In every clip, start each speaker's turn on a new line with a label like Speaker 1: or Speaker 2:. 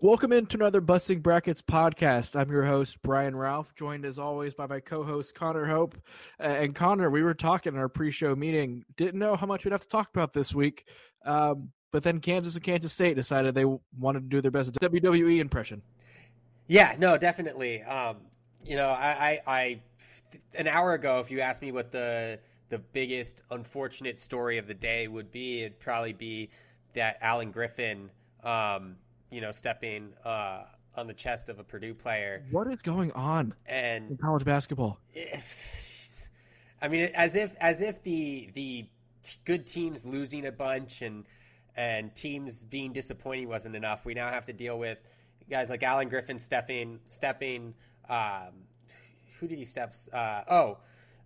Speaker 1: Welcome into another Busting Brackets podcast. I'm your host, Brian Ralph, joined as always by my co host, Connor Hope. And Connor, we were talking in our pre show meeting, didn't know how much we'd have to talk about this week. Um, but then Kansas and Kansas State decided they wanted to do their best WWE impression.
Speaker 2: Yeah, no, definitely. Um, you know, I, I, I, an hour ago, if you asked me what the the biggest unfortunate story of the day would be, it'd probably be that Alan Griffin, um, you know, stepping uh, on the chest of a Purdue player.
Speaker 1: What is going on
Speaker 2: and
Speaker 1: in college basketball?
Speaker 2: I mean, as if as if the the good teams losing a bunch and and teams being disappointing wasn't enough. We now have to deal with guys like Alan Griffin stepping stepping. Um, who did he step? Uh, oh,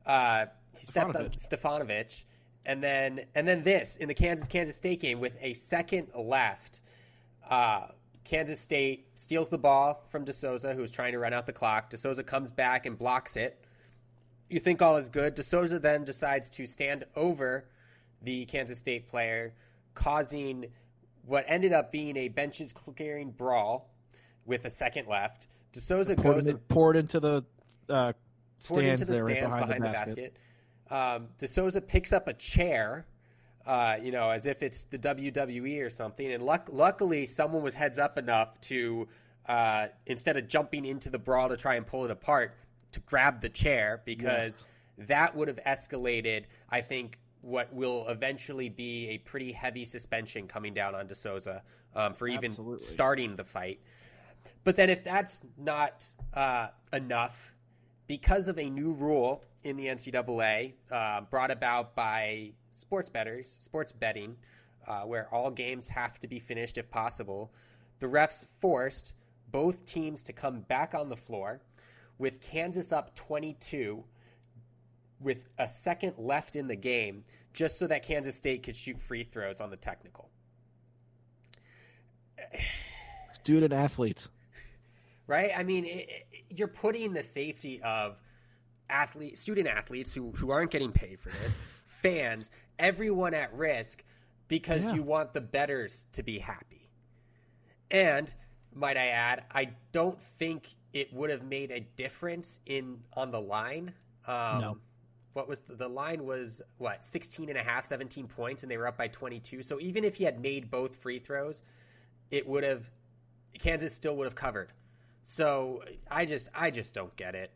Speaker 2: uh, he stepped on Stefanovic, and then and then this in the Kansas Kansas State game with a second left. Uh, Kansas State steals the ball from De Sousa, who's trying to run out the clock. De Sousa comes back and blocks it. You think all is good. De Sousa then decides to stand over the Kansas State player, causing what ended up being a benches clearing brawl with a second left. De Sousa
Speaker 1: poured
Speaker 2: goes
Speaker 1: in, poured into the uh,
Speaker 2: poured
Speaker 1: stands
Speaker 2: into the
Speaker 1: there right behind,
Speaker 2: behind,
Speaker 1: the
Speaker 2: the
Speaker 1: basket.
Speaker 2: Um, De Sousa picks up a chair, uh, you know, as if it's the WWE or something. And luck- luckily, someone was heads up enough to, uh, instead of jumping into the brawl to try and pull it apart, to grab the chair because that would have escalated, I think, what will eventually be a pretty heavy suspension coming down on De Sousa um, for even
Speaker 1: Absolutely.
Speaker 2: starting the fight. But then, if that's not uh, enough, because of a new rule in the NCAA uh, brought about by sports bettors, sports betting, uh, where all games have to be finished if possible, the refs forced both teams to come back on the floor with Kansas up 22 with a second left in the game just so that Kansas State could shoot free throws on the technical.
Speaker 1: Student athletes.
Speaker 2: Right? I mean, it, it- you're putting the safety of athlete, student athletes who who aren't getting paid for this, fans, everyone at risk because
Speaker 1: Yeah.
Speaker 2: you want the bettors to be happy. And might I add, I don't think it would have made a difference in on the line. Um,
Speaker 1: No.
Speaker 2: What was the, the line was what 16 and a half 17 points and they were up by 22. So even if he had made both free throws, it would have Kansas still would have covered. So I just I just don't get it.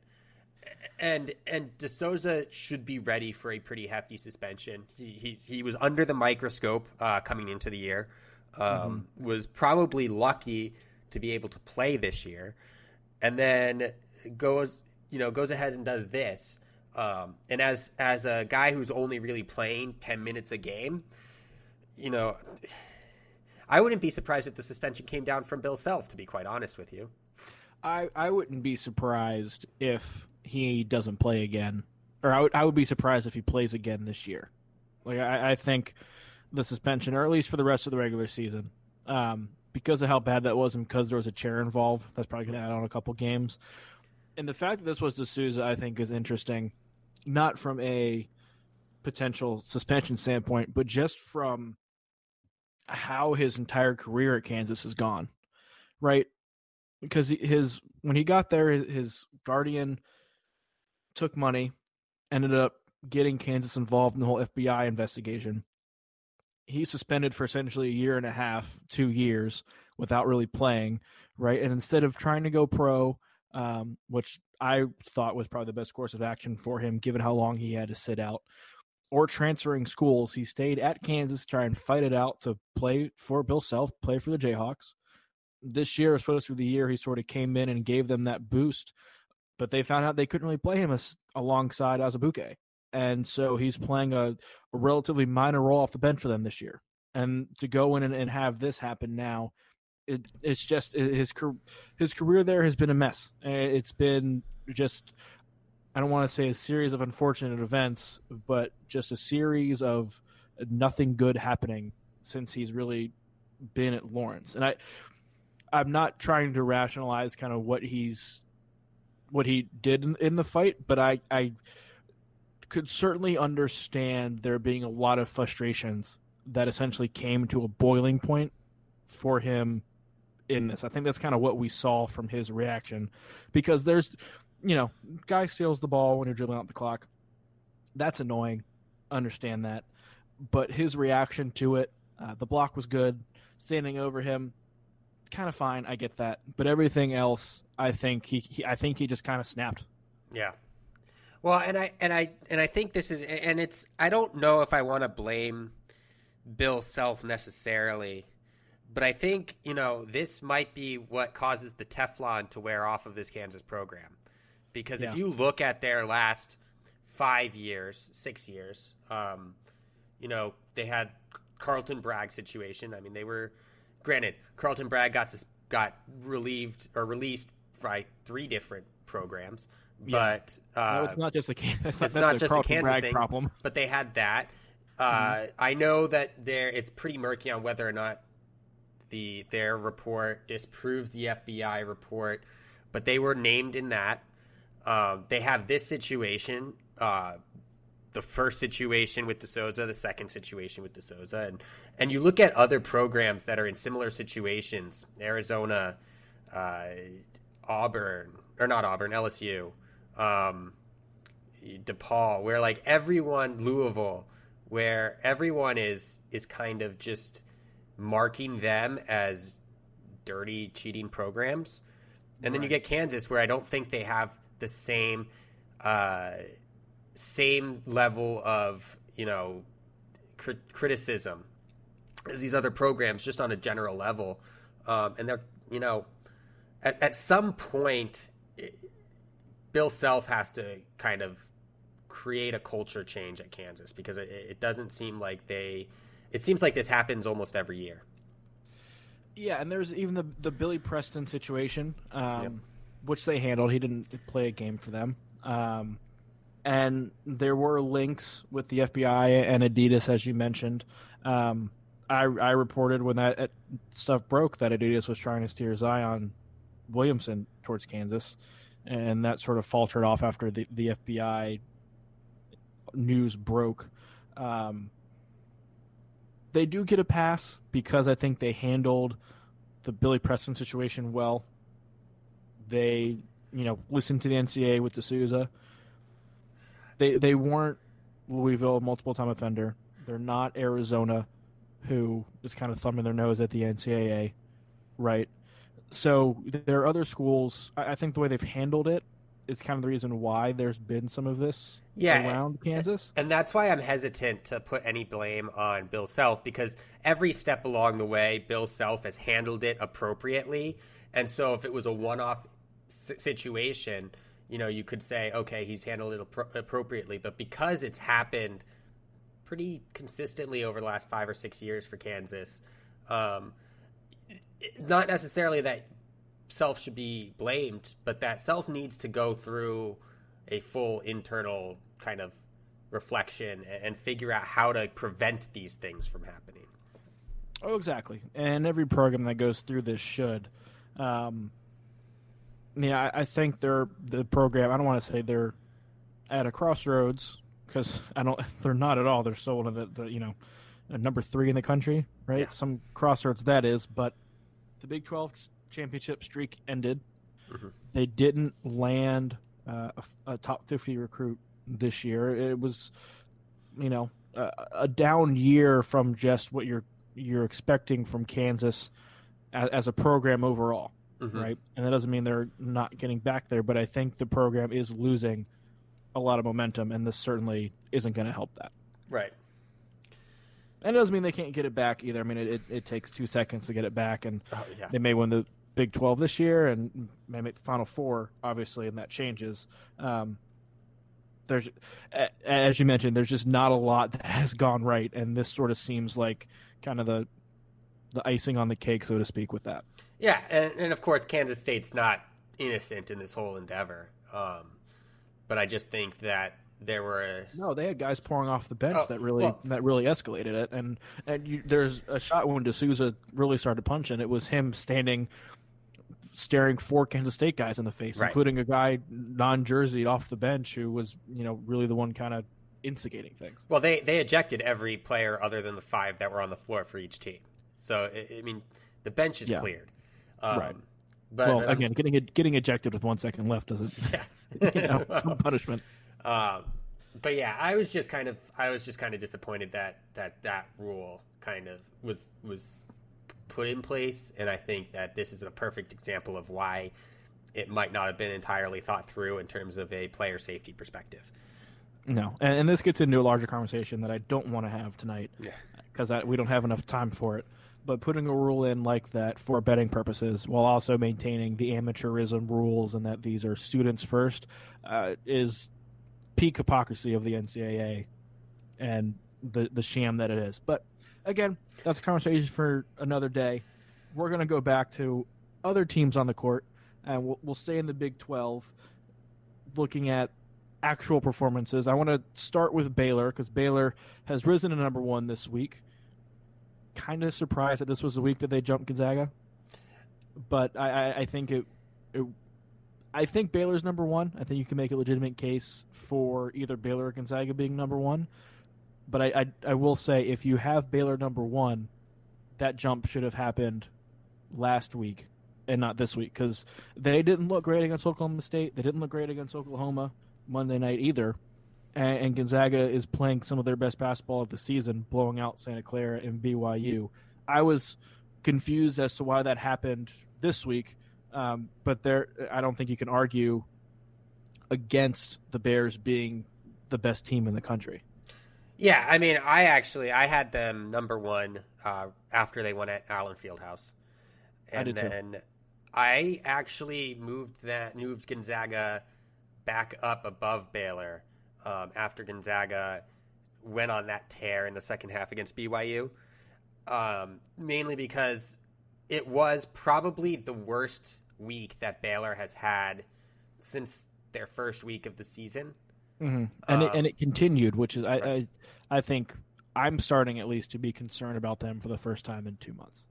Speaker 2: And and De Sousa should be ready for a pretty hefty suspension. He he, he was under the microscope uh, coming into the year. Um, Was probably lucky to be able to play this year, and then goes you know goes ahead and does this. Um, and as as a guy who's only really playing ten minutes a game, you know, I wouldn't be surprised if the suspension came down from Bill Self. To be quite honest with you.
Speaker 1: I, I wouldn't be surprised if he doesn't play again, or I would I would be surprised if he plays again this year. Like I, I think the suspension, or at least for the rest of the regular season, um, because of how bad that was, and because there was a chair involved, that's probably going to add on a couple games. And the fact that this was De Sousa, I think, is interesting, not from a potential suspension standpoint, but just from how his entire career at Kansas has gone, right? Because he- his when he got there, his, guardian took money, ended up getting Kansas involved in the whole FBI investigation. He's suspended for essentially a year and a half, two years, without really playing, right? And instead of trying to go pro, um, which I thought was probably the best course of action for him, given how long he had to sit out, or transferring schools, he stayed at Kansas to try and fight it out to play for Bill Self, play for the Jayhawks. This year supposed to be the year he sort of came in and gave them that boost, but they found out they couldn't really play him as, alongside Azubuike. And so he's playing a, a relatively minor role off the bench for them this year. And to go in and, and have this happen now, it, it's just his his career there has been a mess. It's been just I don't want to say a series of unfortunate events, but just a series of nothing good happening since he's really been at Lawrence. And I I'm not trying to rationalize kind of what he's what he did in, in the fight, but I I could certainly understand there being a lot of frustrations that essentially came to a boiling point for him in this. I think that's kind of what we saw from his reaction because there's, you know, guy steals the ball when you're dribbling out the clock. That's annoying. Understand that. But his reaction to it, uh, the block was good. Standing over him, kind of fine. I get that. But everything else, I think he, he I think he just kind of snapped.
Speaker 2: Yeah. Well, and I and I and I think this is and it's I don't know if I want to blame Bill Self necessarily, but I think, you know, this might be what causes the Teflon to wear off of this Kansas program. Because yeah. if you look at their last 5 years, 6 years, um, you know, they had Carlton Bragg situation. I mean, they were granted Carlton Bragg got got relieved or released by three different programs. But uh,
Speaker 1: no, it's not just a
Speaker 2: it's
Speaker 1: not,
Speaker 2: just
Speaker 1: a,
Speaker 2: a Kansas
Speaker 1: Bragg
Speaker 2: thing,
Speaker 1: problem.
Speaker 2: But they had that. Uh, mm-hmm. I know that there it's pretty murky on whether or not the their report disproves the FBI report, but they were named in that. Uh, they have this situation, uh, the first situation with De Sousa, the second situation with De Sousa, and and you look at other programs that are in similar situations, Arizona, uh, Auburn, or not Auburn, LSU, um, DePaul, where like everyone, Louisville, where everyone is is kind of just marking them as dirty cheating programs. And then you get Kansas, where I don't think they have the same uh, same level of you know criticism as these other programs, just on a general level. Um, and they're you know at, at some point, Bill Self has to kind of create a culture change at Kansas because it, it doesn't seem like they. It seems like this happens almost every year.
Speaker 1: Yeah, and there's even the the Billy Preston situation, um, yep. which they handled. He didn't play a game for them, um, and there were links with the FBI and Adidas, as you mentioned. Um, I, I reported when that stuff broke that Adidas was trying to steer Zion Williamson towards Kansas and that sort of faltered off after the, the FBI news broke. Um, they do get a pass because I think they handled the Billy Preston situation well. They, you know, listened to the NCA with De Sousa. They they weren't Louisville multiple time offender. They're not Arizona, who is kind of thumbing their nose at the NCAA, right? so there are other schools. I think the way they've handled it is kind of the reason why there's been some of this yeah, around Kansas.
Speaker 2: And that's why I'm hesitant to put any blame on Bill Self because every step along the way, Bill Self has handled it appropriately. And so if it was a one off situation, you know, you could say, okay, he's handled it appro- appropriately. But because it's happened pretty consistently over the last five or six years for Kansas, um, not necessarily that self should be blamed, but that self needs to go through a full internal kind of reflection and figure out how to prevent these things from happening.
Speaker 1: Oh, exactly. And every program that goes through this should. Um, yeah, I, I think they're the program. I don't want to say they're at a crossroads because I don't. They're not at all. They're still one of the, the you know number three in the country, right? Yeah. Some crossroads that is, but the Big 12 championship streak ended. Mm-hmm. They didn't land uh, a, a, top 50 recruit this year. It was, you know, a, a, down year from just what you're you're expecting from Kansas as, as a program overall, mm-hmm. right? And that doesn't mean they're not getting back there, but I think the program is losing a lot of momentum, and this certainly isn't going to help that.
Speaker 2: Right.
Speaker 1: And it doesn't mean they can't get it back either. I mean, it, it, it takes two seconds to get it back, and
Speaker 2: oh, yeah.
Speaker 1: they may win the Big 12 this year and may make the Final Four, obviously, and that changes. Um, there's, as you mentioned, there's just not a lot that has gone right, and this sort of seems like kind of the the icing on the cake, so to speak, with that.
Speaker 2: Yeah, and, and of course, Kansas State's not innocent in this whole endeavor. Um, but I just think that there were
Speaker 1: no they had guys pouring off the bench oh, that really well, that really escalated it and and you, there's a shot when De Sousa really started punching it was him standing staring four Kansas State guys in the face
Speaker 2: right.
Speaker 1: including a guy non-jersey off the bench who was you know really the one kind of instigating things.
Speaker 2: Well, they they ejected every player other than the five that were on the floor for each team. So I, I mean, the bench is
Speaker 1: Yeah.
Speaker 2: cleared. Um,
Speaker 1: Right.
Speaker 2: But
Speaker 1: well, again, getting getting ejected with one second left doesn't,
Speaker 2: yeah.
Speaker 1: you know, some punishment.
Speaker 2: Um, but yeah, I was just kind of I was just kind of disappointed that that that rule kind of was was put in place, and I think that this is a perfect example of why it might not have been entirely thought through in terms of a player safety perspective.
Speaker 1: No, and, and this gets into a larger conversation that I don't want to have tonight
Speaker 2: Yeah.
Speaker 1: because we don't have enough time for it. But putting a rule in like that for betting purposes, while also maintaining the amateurism rules and that these are students first, uh, is peak hypocrisy of the NCAA and the the sham that it is. But again, that's a conversation for another day. We're going to go back to other teams on the court, and we'll, we'll stay in the Big Twelve, looking at actual performances. I want to start with Baylor because Baylor has risen to number one this week. Kind of surprised that this was the week that they jumped Gonzaga, but I, I, I think it, it. I think Baylor's number one. I think you can make a legitimate case for either Baylor or Gonzaga being number one. But I, I, I will say if you have Baylor number one, that jump should have happened last week and not this week because they didn't look great against Oklahoma State. They didn't look great against Oklahoma Monday night either. And, and Gonzaga is playing some of their best basketball of the season, blowing out Santa Clara and BYU. I was confused as to why that happened this week, um, but there, I don't think you can argue against the Bears being the best team in the country.
Speaker 2: Yeah, I mean, I actually I had them number one uh, after they won at Allen Fieldhouse,
Speaker 1: I
Speaker 2: and
Speaker 1: too.
Speaker 2: then I actually moved that moved Gonzaga back up above Baylor um, after Gonzaga went on that tear in the second half against BYU, um, mainly because it was probably the worst week that Baylor has had since their first week of the season.
Speaker 1: Mm-hmm. And it,
Speaker 2: Um,
Speaker 1: and it continued, which is I,
Speaker 2: right.
Speaker 1: I I think I'm starting at least to be concerned about them for the first time in two months.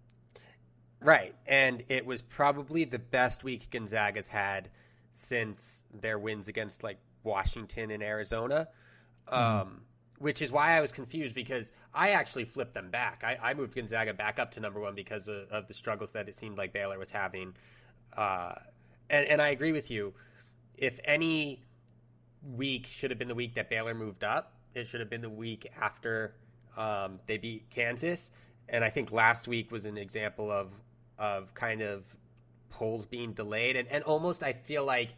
Speaker 2: Right. And it was probably the best week Gonzaga's had since their wins against like Washington and Arizona. Um, which is why I was confused because I actually flipped them back. I, I moved Gonzaga back up to number one because of, of the struggles that it seemed like Baylor was having. Uh, and, and I agree with you. If any week should have been the week that Baylor moved up, it should have been the week after um, they beat Kansas. And I think last week was an example of of kind of polls being delayed, and, and almost I feel like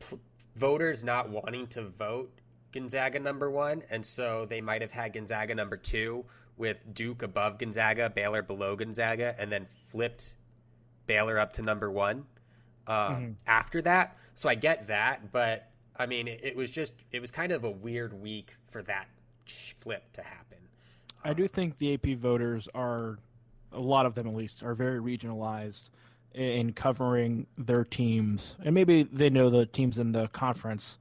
Speaker 2: p- voters not wanting to vote Gonzaga number one, and so they might have had Gonzaga number two with Duke above Gonzaga, Baylor below Gonzaga, and then flipped Baylor up to number one um,
Speaker 1: Mhm.
Speaker 2: after that. So I get that, but I mean, it, it was just it was kind of a weird week for that flip to happen.
Speaker 1: I do think the AP voters are, a lot of them at least, are very regionalized in covering their teams, and maybe they know the teams in the conference,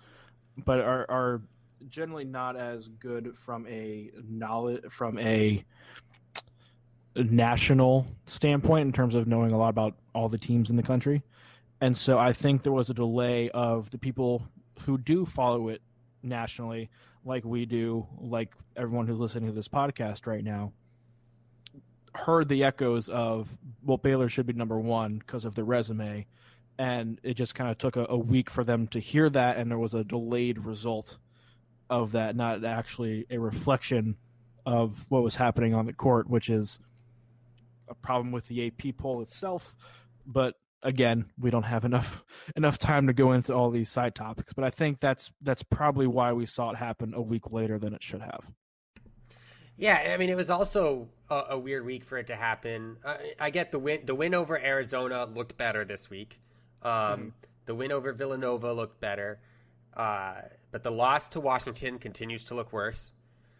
Speaker 1: but are are generally not as good from a knowledge from a national standpoint in terms of knowing a lot about all the teams in the country. And so I think there was a delay of the people who do follow it nationally, like we do, like everyone who's listening to this podcast right now, heard the echoes of, well, Baylor should be number one because of their resume. And it just kind of took a, a week for them to hear that, and there was a delayed result of that, not actually a reflection of what was happening on the court, which is a problem with the AP poll itself. But again, we don't have enough enough time to go into all these side topics. But I think that's that's probably why we saw it happen a week later than it should have.
Speaker 2: Yeah, I mean, it was also a, a weird week for it to happen. I, I get the win. The win over Arizona looked better this week. Um,
Speaker 1: Mhm.
Speaker 2: The win over Villanova looked better, uh, but the loss to Washington continues to look worse.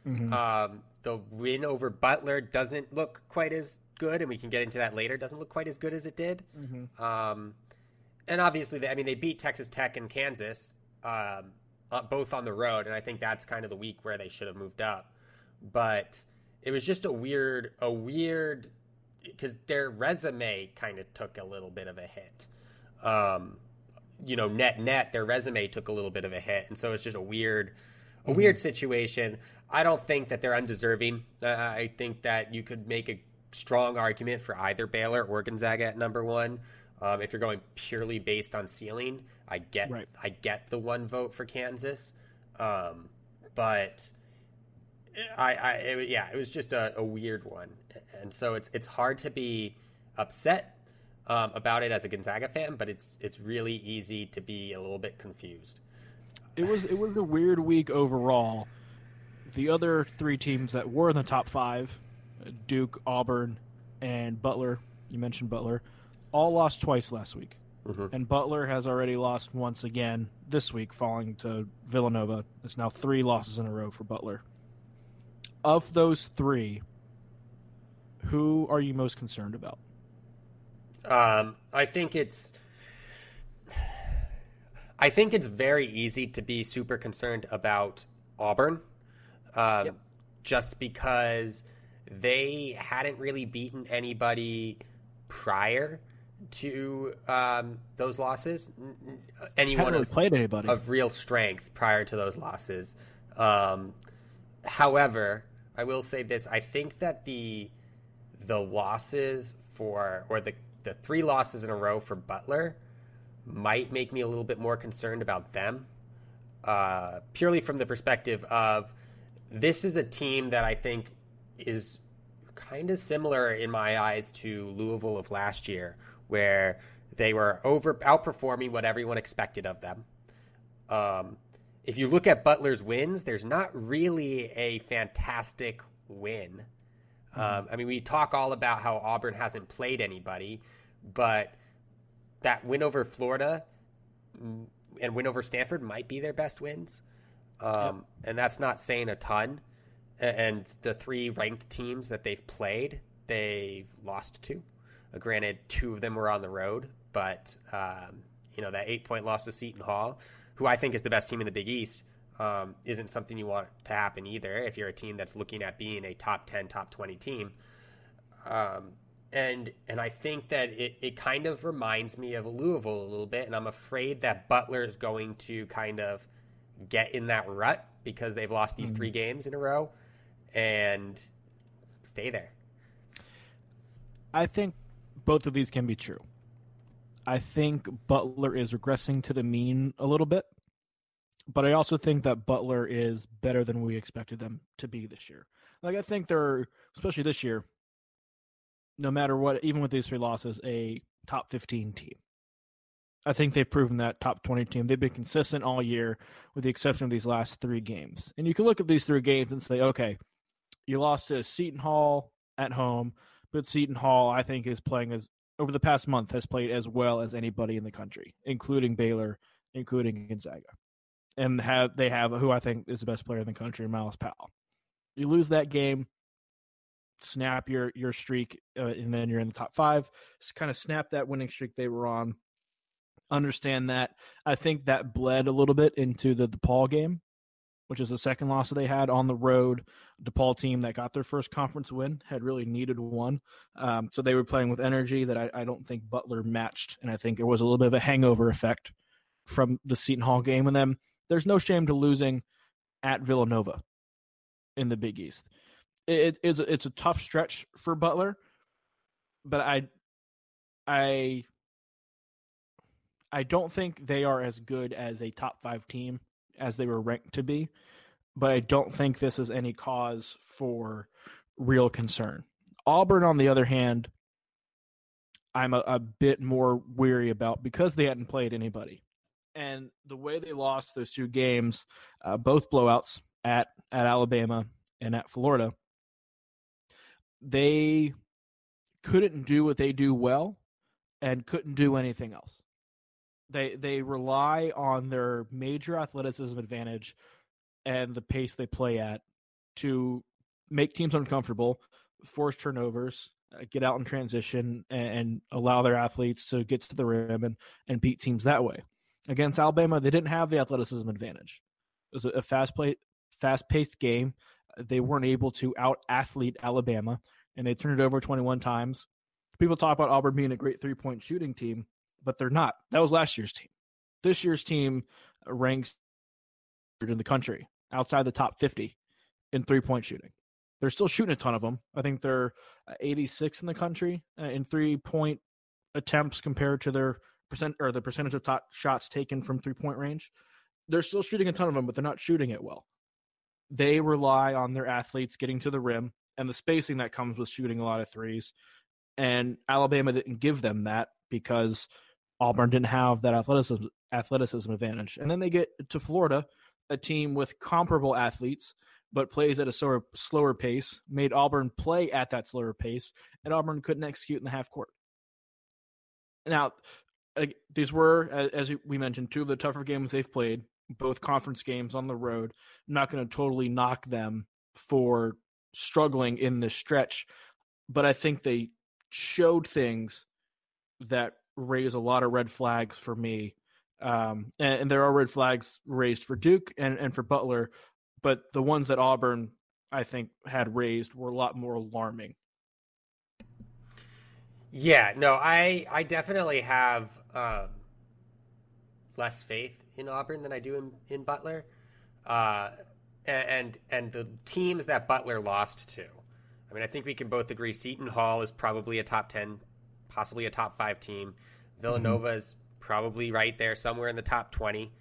Speaker 1: Mhm.
Speaker 2: Um, the win over Butler doesn't look quite as good, and we can get into that later. Doesn't look quite as good as it did.
Speaker 1: Mhm.
Speaker 2: Um, and obviously, they, I mean, they beat Texas Tech and Kansas, um, uh, both on the road, and I think that's kind of the week where they should have moved up. But it was just a weird, a weird, because their resume kind of took a little bit of a hit. Um, you know, net net, their resume took a little bit of a hit, and so it's just a weird, a weird situation. I don't think that they're undeserving. Uh, I think that you could make a strong argument for either Baylor or Gonzaga at number one. Um, if you're going purely based on ceiling, I get
Speaker 1: Right.
Speaker 2: I get the one vote for Kansas, um, but I, I it, yeah, it was just a, a weird one, and so it's it's hard to be upset um, about it as a Gonzaga fan, but it's it's really easy to be a little bit confused.
Speaker 1: It was it was a weird week overall. The other three teams that were in the top five, Duke, Auburn, and Butler. You mentioned Butler, all lost twice last week,
Speaker 2: Mhm.
Speaker 1: and Butler has already lost once again this week, falling to Villanova. It's now three losses in a row for Butler. Of those three, who are you most concerned about?
Speaker 2: Um, I think it's. I think it's very easy to be super concerned about Auburn, um,
Speaker 1: Yep.
Speaker 2: just because they hadn't really beaten anybody prior to um, those losses. Anyone
Speaker 1: Haven't really
Speaker 2: of,
Speaker 1: played anybody.
Speaker 2: of real strength prior to those losses. Um, however, I will say this: I think that the the losses for or the the three losses in a row for Butler might make me a little bit more concerned about them. Uh, purely from the perspective of this is a team that I think is kind of similar in my eyes to Louisville of last year, where they were over outperforming what everyone expected of them. Um, if you look at Butler's wins, there's not really a fantastic win. Um, I mean, we talk all about how Auburn hasn't played anybody, but that win over Florida and win over Stanford might be their best wins. Um, And that's not saying a ton. And the three ranked teams that they've played, they've lost to. Uh, granted, two of them were on the road, but um, you know that eight point loss to Seton Hall, who I think is the best team in the Big East, um, isn't something you want to happen either. If you're a team that's looking at being a top ten, top twenty team, um, and and I think that it, it kind of reminds me of Louisville a little bit, and I'm afraid that Butler is going to kind of get in that rut because they've lost these three games in a row, and stay there.
Speaker 1: I think both of these can be true. I think Butler is regressing to the mean a little bit, but I also think that Butler is better than we expected them to be this year. Like I think they're especially this year, no matter what, even with these three losses, a top fifteen team. I think they've proven that top twenty team. They've been consistent all year, with the exception of these last three games. And you can look at these three games and say, okay, you lost to Seton Hall at home, but Seton Hall, I think, is playing as over the past month has played as well as anybody in the country, including Baylor, including Gonzaga, and have they have who I think is the best player in the country, Myles Powell. You lose that game, snap your your streak, uh, and then you're in the top five. Just kind of snap that winning streak they were on. Understand that. I think that bled a little bit into the the DePaul game, which is the second loss that they had on the road. DePaul team that got their first conference win had really needed one. Um, so they were playing with energy that I, I don't think Butler matched. And I think there was a little bit of a hangover effect from the Seton Hall game. And then there's no shame to losing at Villanova in the Big East. It, it's, it's a tough stretch for Butler, but I, I, I don't think they are as good as a top five team as they were ranked to be, but I don't think this is any cause for real concern. Auburn, on the other hand, I'm a, a bit more weary about because they hadn't played anybody. And the way they lost those two games, uh, both blowouts at, at Alabama and at Florida, they couldn't do what they do well and couldn't do anything else. They they rely on their major athleticism advantage and the pace they play at to make teams uncomfortable, force turnovers, uh, get out in transition, and, and allow their athletes to get to the rim and, and beat teams that way. Against Alabama, they didn't have the athleticism advantage. It was a, fast play, fast paced game. They weren't able to out athlete Alabama, and they turned it over 21 times. People talk about Auburn being a great three point shooting team, but they're not. That was last year's team. This year's team ranks in the country outside the top 50 in three point shooting. They're still shooting a ton of them. I think they're 86 in the country uh, in three point attempts compared to their percent or the percentage of top shots taken from three point range. They're still shooting a ton of them, but they're not shooting it well. They rely on their athletes getting to the rim and the spacing that comes with shooting a lot of threes. And Alabama didn't give them that because Auburn didn't have that athleticism athleticism advantage. And then they get to Florida, a team with comparable athletes but plays at a slower, slower pace, made Auburn play at that slower pace, and Auburn couldn't execute in the half court. Now, these were, as we mentioned, two of the tougher games they've played, both conference games on the road. I'm not going to totally knock them for struggling in this stretch, but I think they showed things that raise a lot of red flags for me. Um, and, and, there are red flags raised for Duke and, and for Butler, but the ones that Auburn, I think, had raised were a lot more alarming.
Speaker 2: Yeah, no, I I definitely have um, less faith in Auburn than I do in, in Butler, uh, and and the teams that Butler lost to. I mean, I think we can both agree Seton Hall is probably a top ten, possibly a top five team. Villanova mm-hmm. is probably right there, somewhere in the top twenty.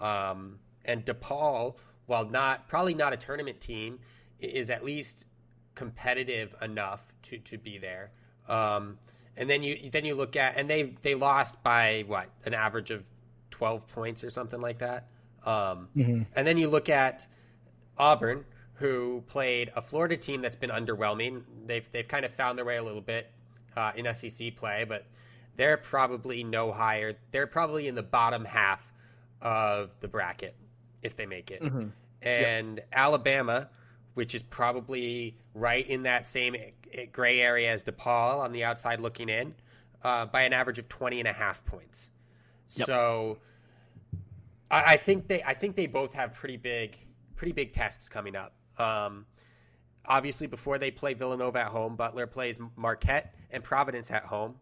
Speaker 2: Um, and DePaul, while not probably not a tournament team, is at least competitive enough to, to be there. Um, and then you then you look at and they they lost by what an average of twelve points or something like that. Um, mm-hmm. And then you look at Auburn, who played a Florida team that's been underwhelming. They've they've kind of found their way a little bit uh, in SEC play, but they're probably no higher. They're probably in the bottom half of the bracket if they make it. Mm-hmm. And yep. Alabama, which is probably right in that same gray area as DePaul on the outside looking in, uh, by an average of 20 and a half points. Yep. So I, I, think they I think they both have pretty big pretty big tests coming up. Um, obviously, before they play Villanova at home, Butler plays Marquette and Providence at home.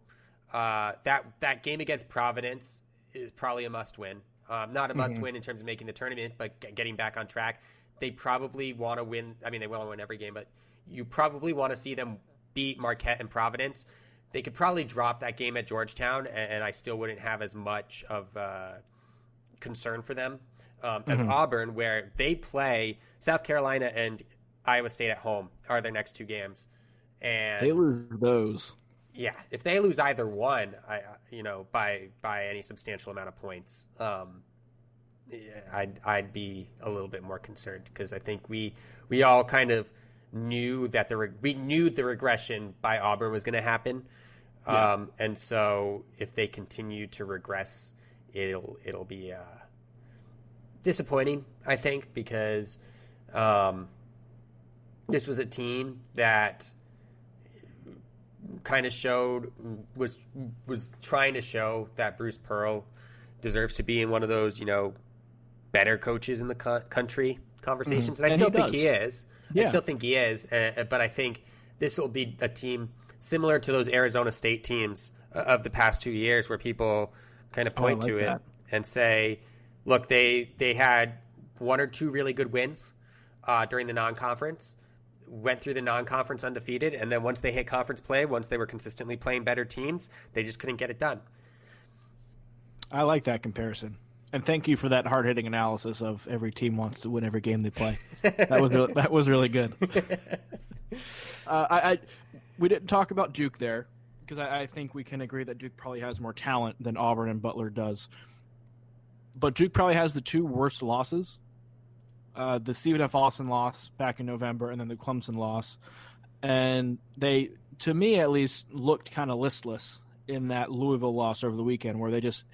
Speaker 2: Uh, that that game against Providence is probably a must win. Um, not a must mm-hmm. win in terms of making the tournament, but getting back on track. They probably want to win. I mean, they want to win every game, but you probably want to see them beat Marquette and Providence. They could probably drop that game at Georgetown, and, and I still wouldn't have as much of uh, concern for them um, as mm-hmm. Auburn, where they play South Carolina and Iowa State at home are their next two games. And
Speaker 1: they lose those.
Speaker 2: Yeah, if they lose either one, I you know by by any substantial amount of points, um, I'd I'd be a little bit more concerned because I think we we all kind of knew that the we knew the regression by Auburn was going to happen, yeah. um, and so if they continue to regress, it'll it'll be uh, disappointing. I think because um, this was a team that kind of showed was was trying to show that Bruce Pearl deserves to be in one of those you know better coaches in the co- country conversations, mm-hmm. and I and still he think does. he is. Yeah. I still think he is, uh, but I think this will be a team similar to those Arizona State teams uh, of the past two years, where people kind of oh, point oh, like to that. it and say, "Look, they they had one or two really good wins uh, during the non-conference." Went through the non-conference undefeated and then once they hit conference play once they were consistently playing better teams they just couldn't get it done
Speaker 1: i like that comparison and thank you for that hard hitting analysis of every team wants to win every game they play. that was really, that was really good. Uh, I, I, we didn't talk about Duke there because I, I, think we can agree that Duke probably has more talent than Auburn and Butler does. But Duke probably has the two worst losses: uh, the Stephen F. Austin loss back in November, and then the Clemson loss. And they, to me at least, looked kind of listless in that Louisville loss over the weekend, where they just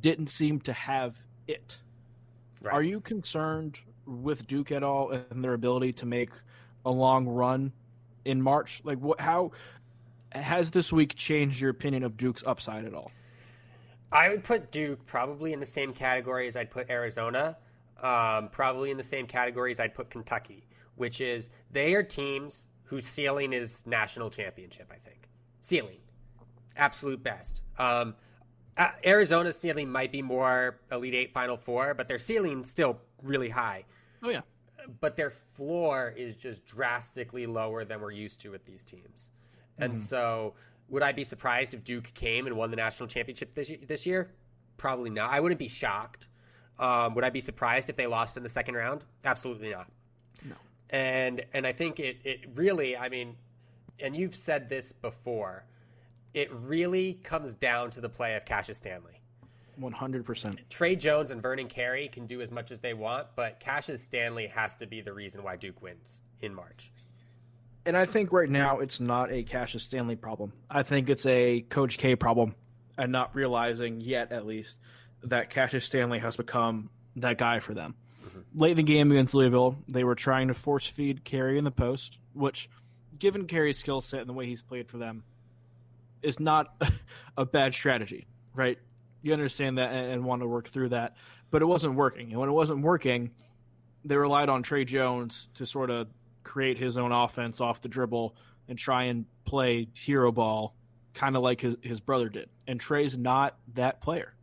Speaker 1: didn't seem to have it. Right. Are you concerned with Duke at all and their ability to make a long run in March? Like, what? How has this week changed your opinion of Duke's upside at all?
Speaker 2: I would put Duke probably in the same category as I'd put Arizona. Um, probably in the same categories I'd put Kentucky, which is they are teams whose ceiling is national championship. I think ceiling, absolute best. Um, uh, Arizona's ceiling might be more Elite Eight, Final Four, but their ceiling still really high.
Speaker 1: Oh yeah.
Speaker 2: but their floor is just drastically lower than we're used to with these teams. And
Speaker 1: Mm-hmm.
Speaker 2: so, would I be surprised if Duke came and won the national championship this? This year? Probably not. I wouldn't be shocked. Um, would I be surprised if they lost in the second round? Absolutely not.
Speaker 1: No.
Speaker 2: And and I think it it really, I mean, and you've said this before, it really comes down to the play of Cassius Stanley.
Speaker 1: One hundred percent.
Speaker 2: Tre Jones and Vernon Carey can do as much as they want, but Cassius Stanley has to be the reason why Duke wins in March.
Speaker 1: And I think right now it's not a Cassius Stanley problem. I think it's a Coach K problem, and not realizing yet, at least, that Cassius Stanley has become that guy for them. Mm-hmm. Late in the game against Louisville, they were trying to force feed Carey in the post, which, given Carey's skill set and the way he's played for them, is not a bad strategy, right? You understand that and, and want to work through that, but it wasn't working. And when it wasn't working, they relied on Tre Jones to sort of create his own offense off the dribble and try and play hero ball, kind of like his, his brother did. And Tre's not that player.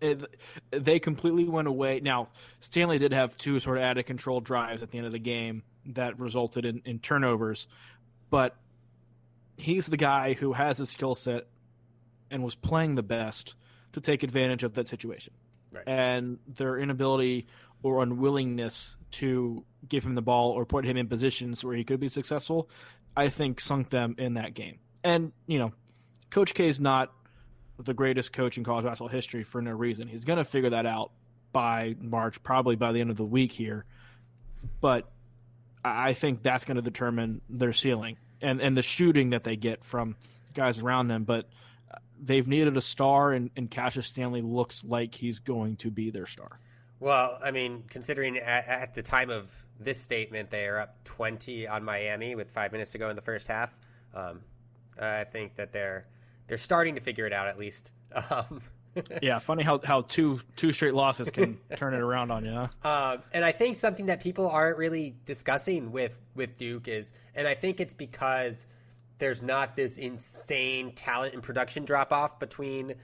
Speaker 1: It, they completely went away. Now, Stanley did have two sort of out of control drives at the end of the game that resulted in, in turnovers, but he's the guy who has the skill set and was playing the best to take advantage of that situation.
Speaker 2: Right.
Speaker 1: And their inability or unwillingness to give him the ball or put him in positions where he could be successful, I think sunk them in that game. And, you know, Coach K is not the greatest coach in college basketball history for no reason. He's going to figure that out by March, probably by the end of the week here. But I think that's going to determine their ceiling and, and the shooting that they get from guys around them. But they've needed a star, and, and Cassius Stanley looks like he's going to be their star.
Speaker 2: Well, I mean, considering at, at the time of this statement, they are up 20 on Miami with five minutes to go in the first half. Um, I think that they're they're starting to figure it out at least. Um,
Speaker 1: yeah, funny how, how two two straight losses can turn it around on you. Huh?
Speaker 2: Um, and I think something that people aren't really discussing with with Duke is, and I think it's because there's not this insane talent and production drop off between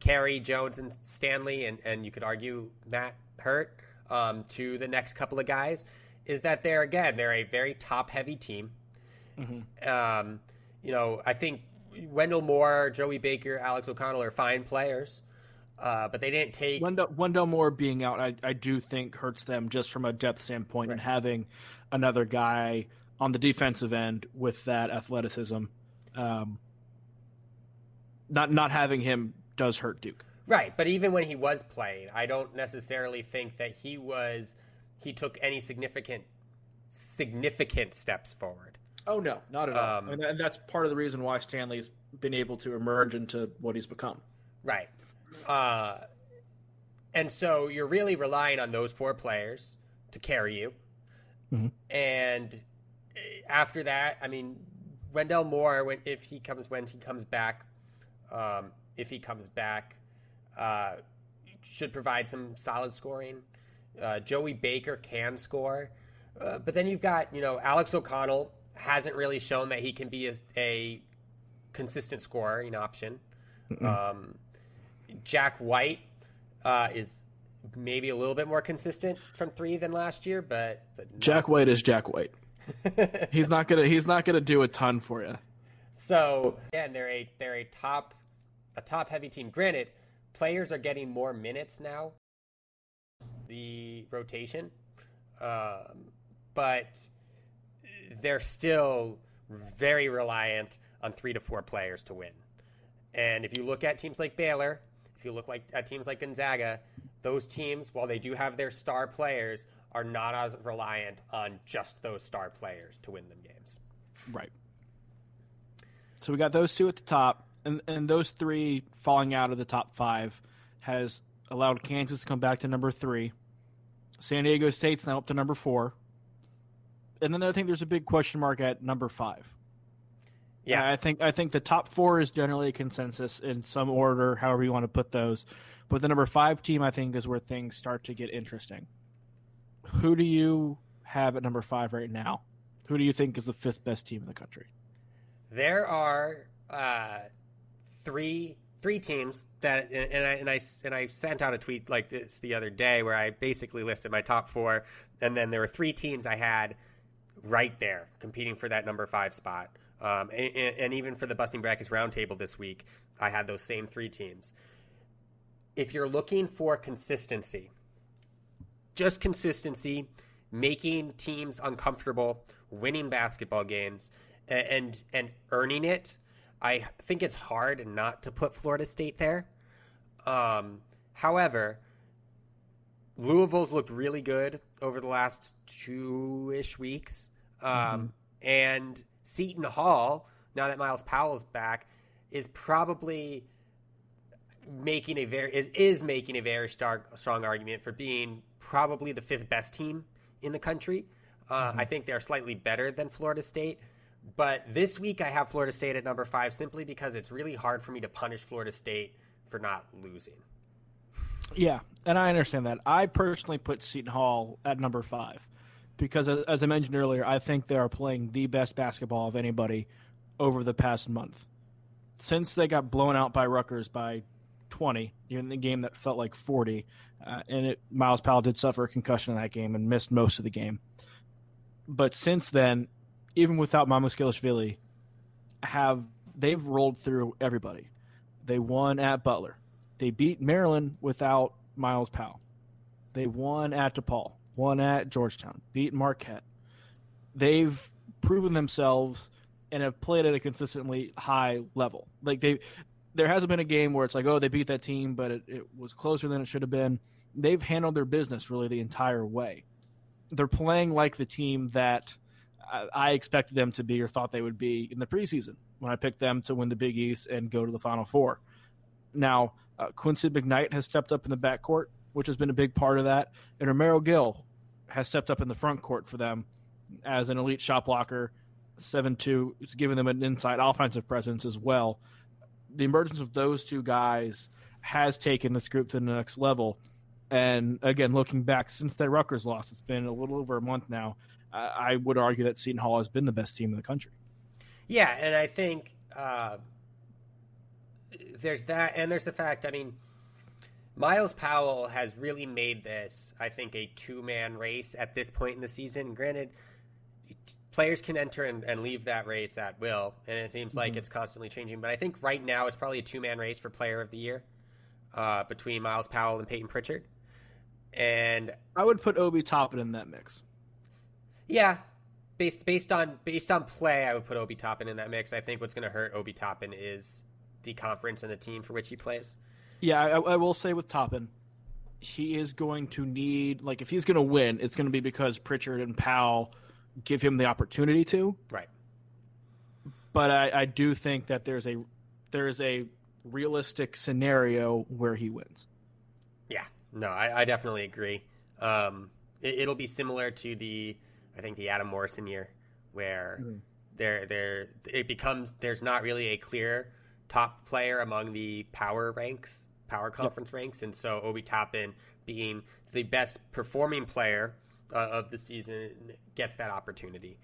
Speaker 2: Carey, Jones, and Stanley, and and you could argue Matt Hurt um, to the next couple of guys. Is that they're again they're a very top heavy team. Um, you know, I think Wendell Moore, Joey Baker, Alex O'Connell are fine players. Uh, but they didn't take
Speaker 1: Wendell, Wendell Moore being out, I, I do think hurts them just from a depth standpoint, and having another guy on the defensive end with that athleticism, um, not not having him does hurt Duke.
Speaker 2: Right, but even when he was playing, I don't necessarily think that he was he took any significant significant steps forward.
Speaker 1: Oh no, not at all.
Speaker 2: Um,
Speaker 1: and, and that's part of the reason why Stanley's been able to emerge into what he's become.
Speaker 2: Right. Uh, and so you're really relying on those four players to carry you.
Speaker 1: Mhm.
Speaker 2: And uh, after that, I mean, Wendell Moore, when if he comes when he comes back, um, if he comes back, uh, should provide some solid scoring. Uh, Joey Baker can score, uh, but then you've got you know Alex O'Connell hasn't really shown that he can be as a consistent scorer scoring option. Um, Jack White uh, is maybe a little bit more consistent from three than last year, but, but not-
Speaker 1: Jack White is Jack White. he's not gonna he's not gonna do a ton for you.
Speaker 2: So again, they're a they're a top a top heavy team. Granted, players are getting more minutes now. The rotation, um, but they're still very reliant on three to four players to win. And if you look at teams like Baylor, if you look like at teams like Gonzaga, those teams, while they do have their star players, are not as reliant on just those star players to win them games.
Speaker 1: Right. So we got those two at the top, and and those three falling out of the top five has allowed Kansas to come back to number three. San Diego State's now up to number four, and then I think there's a big question mark at number five.
Speaker 2: Yeah.
Speaker 1: I think I think the top four is generally a consensus in some order, however you want to put those. But the number five team, I think, is where things start to get interesting. Who do you have at number five right now? Who do you think is the fifth best team in the country?
Speaker 2: There are uh, three three teams that, and I and I and I sent out a tweet like this the other day where I basically listed my top four, and then there were three teams I had right there competing for that number five spot. Um, and, and, even for the Busting Brackets Roundtable this week, I had those same three teams. If you're looking for consistency, just consistency, making teams uncomfortable, winning basketball games, and, and, and earning it, I think it's hard not to put Florida State there. Um, however, Louisville's looked really good over the last two ish weeks. Um, mm-hmm. And Seton Hall, now that Myles Powell is back, is probably making a very is, is making a very strong strong argument for being probably the fifth best team in the country. Uh, mm-hmm. I think they're slightly better than Florida State. But this week I have Florida State at number five simply because it's really hard for me to punish Florida State for not losing.
Speaker 1: Yeah, and I understand that. I personally put Seton Hall at number five because, as I mentioned earlier, I think they are playing the best basketball of anybody over the past month. Since they got blown out by Rutgers by 20 in the game that felt like 40, uh, and it, Myles Powell did suffer a concussion in that game and missed most of the game. But since then, even without Mamukelashvili, have they've rolled through everybody. They won at Butler. They beat Maryland without Myles Powell. They won at DePaul, won at Georgetown, beat Marquette. They've proven themselves and have played at a consistently high level. Like they, there hasn't been a game where it's like, oh, they beat that team, but it, it was closer than it should have been. They've handled their business really the entire way. They're playing like the team that I expected them to be or thought they would be in the preseason when I picked them to win the Big East and go to the Final Four. Now, uh, Quincy McKnight has stepped up in the backcourt, which has been a big part of that, and Romaro Gill has stepped up in the front court for them as an elite shot blocker, seven two, it's giving them an inside offensive presence as well. The emergence of those two guys has taken this group to the next level. And again, looking back since that Rutgers loss, it's been a little over a month now. I would argue that Seton Hall has been the best team in the country.
Speaker 2: Yeah, and I think uh, there's that, and there's the fact. I mean, Myles Powell has really made this, I think, a two man race at this point in the season. Granted, players can enter and, and leave that race at will, and it seems like mm-hmm. it's constantly changing. But I think right now it's probably a two man race for Player of the Year uh, between Myles Powell and Payton Pritchard. And
Speaker 1: I would put Obi Toppin in that mix.
Speaker 2: Yeah, based based on based on play, I would put Obi Toppin in that mix. I think what's going to hurt Obi Toppin is the conference and the team for which he plays.
Speaker 1: Yeah, I, I will say with Toppin, he is going to need like if he's going to win, it's going to be because Pritchard and Powell give him the opportunity to.
Speaker 2: Right.
Speaker 1: But I, I do think that there's a there's a realistic scenario where he wins.
Speaker 2: Yeah, no, I, I definitely agree. Um, it, will be similar to the I think the Adam Morrison year, where mm-hmm. there there it becomes there's not really a clear top player among the power ranks, power conference yep. ranks, and so Obi Toppin being the best performing player uh, of the season gets that opportunity.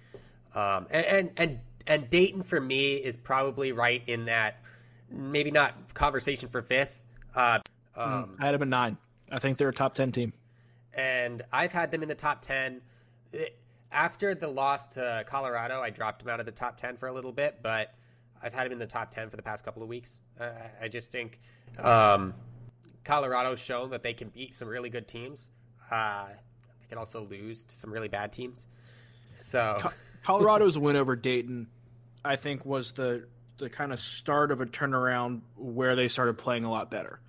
Speaker 2: Um, and, and and and Dayton for me is probably right in that maybe not conversation for fifth. Uh,
Speaker 1: mm, um, I had them at nine. I think they're a top ten team,
Speaker 2: and I've had them in the top ten. After the loss to Colorado, I dropped them out of the top 10 for a little bit, but I've had him in the top 10 for the past couple of weeks. Uh, I just think um, Colorado's shown that they can beat some really good teams. Uh, they can also lose to some really bad teams. So
Speaker 1: Colorado's win over Dayton, I think, was the the kind of start of a turnaround where they started playing a lot better.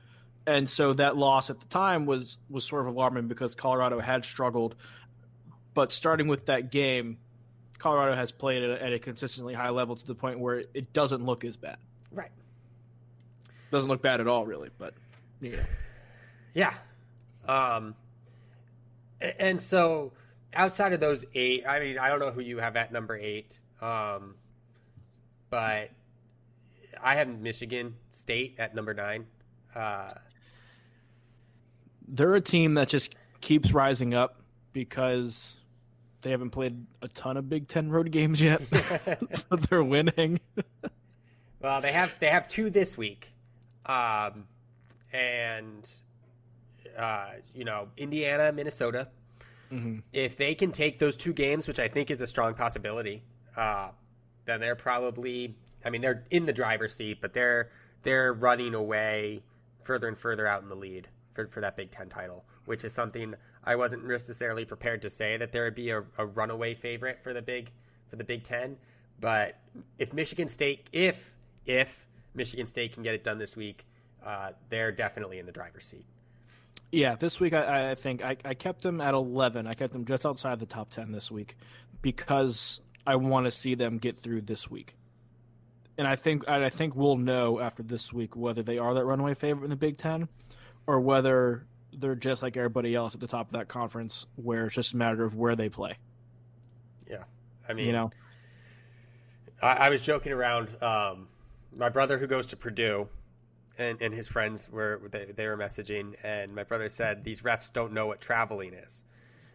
Speaker 1: And so that loss at the time was was sort of alarming because Colorado had struggled but starting with that game, Colorado has played at a consistently high level to the point where it doesn't look as bad.
Speaker 2: Right.
Speaker 1: Doesn't look bad at all, really. But
Speaker 2: yeah, yeah. Um, and so outside of those eight, I mean, I don't know who you have at number eight, um, but I have Michigan State at number nine. Uh,
Speaker 1: They're a team that just keeps rising up because they haven't played a ton of Big Ten road games yet, so they're winning.
Speaker 2: well, they have they have two this week, um, and uh, you know Indiana, Minnesota,
Speaker 1: Mm-hmm.
Speaker 2: If they can take those two games, which I think is a strong possibility, uh, then they're probably. I mean, they're in the driver's seat, but they're they're running away further and further out in the lead for for that Big Ten title, which is something I wasn't necessarily prepared to say that there would be a, a runaway favorite for the big for the Big Ten. But if Michigan State, if if Michigan State can get it done this week, uh, they're definitely in the driver's seat.
Speaker 1: Yeah, this week I, I think I, I, kept them at 11. I kept them just outside the top 10 this week because I want to see them get through this week. And I think I think we'll know after this week whether they are that runaway favorite in the Big Ten or whether they're just like everybody else at the top of that conference where it's just a matter of where they play.
Speaker 2: Yeah. I mean,
Speaker 1: you know,
Speaker 2: I, I was joking around. Um, my brother who goes to Purdue and, and his friends were they, they were messaging, and my brother said these refs don't know what traveling is.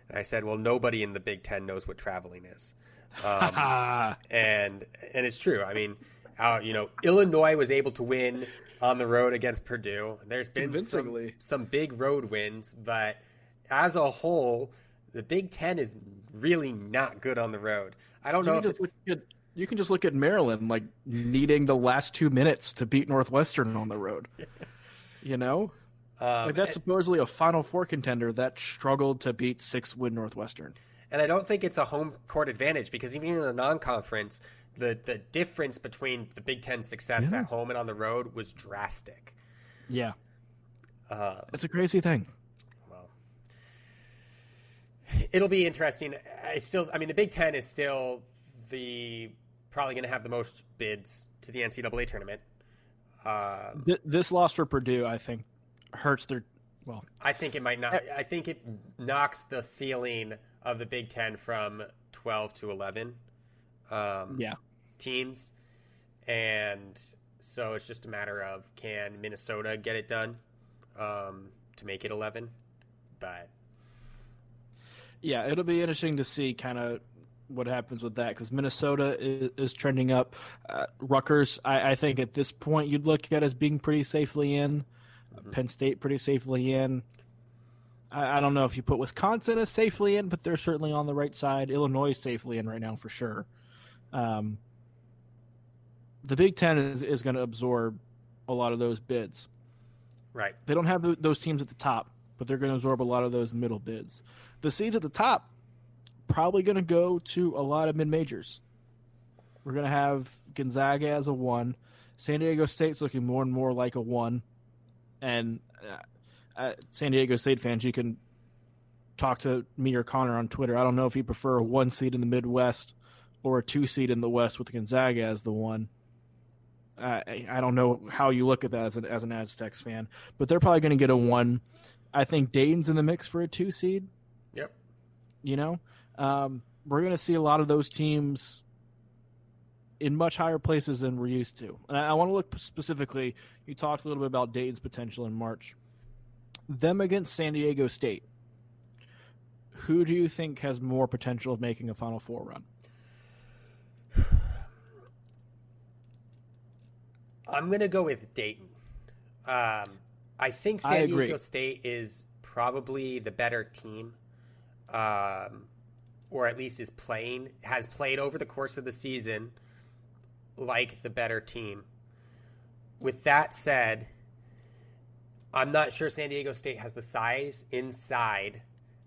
Speaker 2: And I said, well, nobody in the Big Ten knows what traveling is, um, and and it's true. I mean, uh, you know, Illinois was able to win on the road against Purdue. There's been some, some big road wins, but as a whole, the Big Ten is really not good on the road. I don't know if it's
Speaker 1: you can just look at Maryland, like needing the last two minutes to beat Northwestern on the road. you know, um, like that's supposedly a Final Four contender that struggled to beat six win Northwestern.
Speaker 2: And I don't think it's a home court advantage because even in the non-conference, the the difference between the Big Ten success yeah. at home and on the road was drastic.
Speaker 1: Yeah, uh, it's a crazy thing. Well,
Speaker 2: it'll be interesting. I still, I mean, the Big Ten is still the probably going to have the most bids to the NCAA tournament.
Speaker 1: Uh, this loss for Purdue, I think, hurts their. Well,
Speaker 2: I think it might not. I think it knocks the ceiling of the Big Ten from twelve to eleven.
Speaker 1: Um, yeah,
Speaker 2: teams, and so it's just a matter of can Minnesota get it done um, to make it eleven, but
Speaker 1: yeah, it'll be interesting to see kind of what happens with that because Minnesota is, is, trending up. Uh, Rutgers, I, I, think at this point you'd look at as being pretty safely in. Mm-hmm. Penn State pretty safely in. I, I, don't know if you put Wisconsin as safely in, but they're certainly on the right side. Illinois safely in right now for sure. Um, the Big Ten is, is going to absorb a lot of those bids.
Speaker 2: Right.
Speaker 1: They don't have those teams at the top, but they're going to absorb a lot of those middle bids. The seeds at the top probably going to go to a lot of mid majors. We're going to have Gonzaga as a one. San Diego State's looking more and more like a one. And uh, uh, San Diego State fans, you can talk to me or Connor on Twitter. I don't know if you prefer a one seed in the Midwest or a two seed in the West with Gonzaga as the one. Uh, I don't know how you look at that as an, as an Aztecs fan, but they're probably going to get a one. I think Dayton's in the mix for a two seed.
Speaker 2: Yep.
Speaker 1: You know, um, we're going to see a lot of those teams in much higher places than we're used to. And I, I want to look specifically. You talked a little bit about Dayton's potential in March. Them against San Diego State. Who do you think has more potential of making a Final Four run?
Speaker 2: I'm going to go with Dayton. Um, I think San I Diego State is probably the better team. Um, or at least is playing, has played over the course of the season like the better team. With that said, I'm not sure San Diego State has the size inside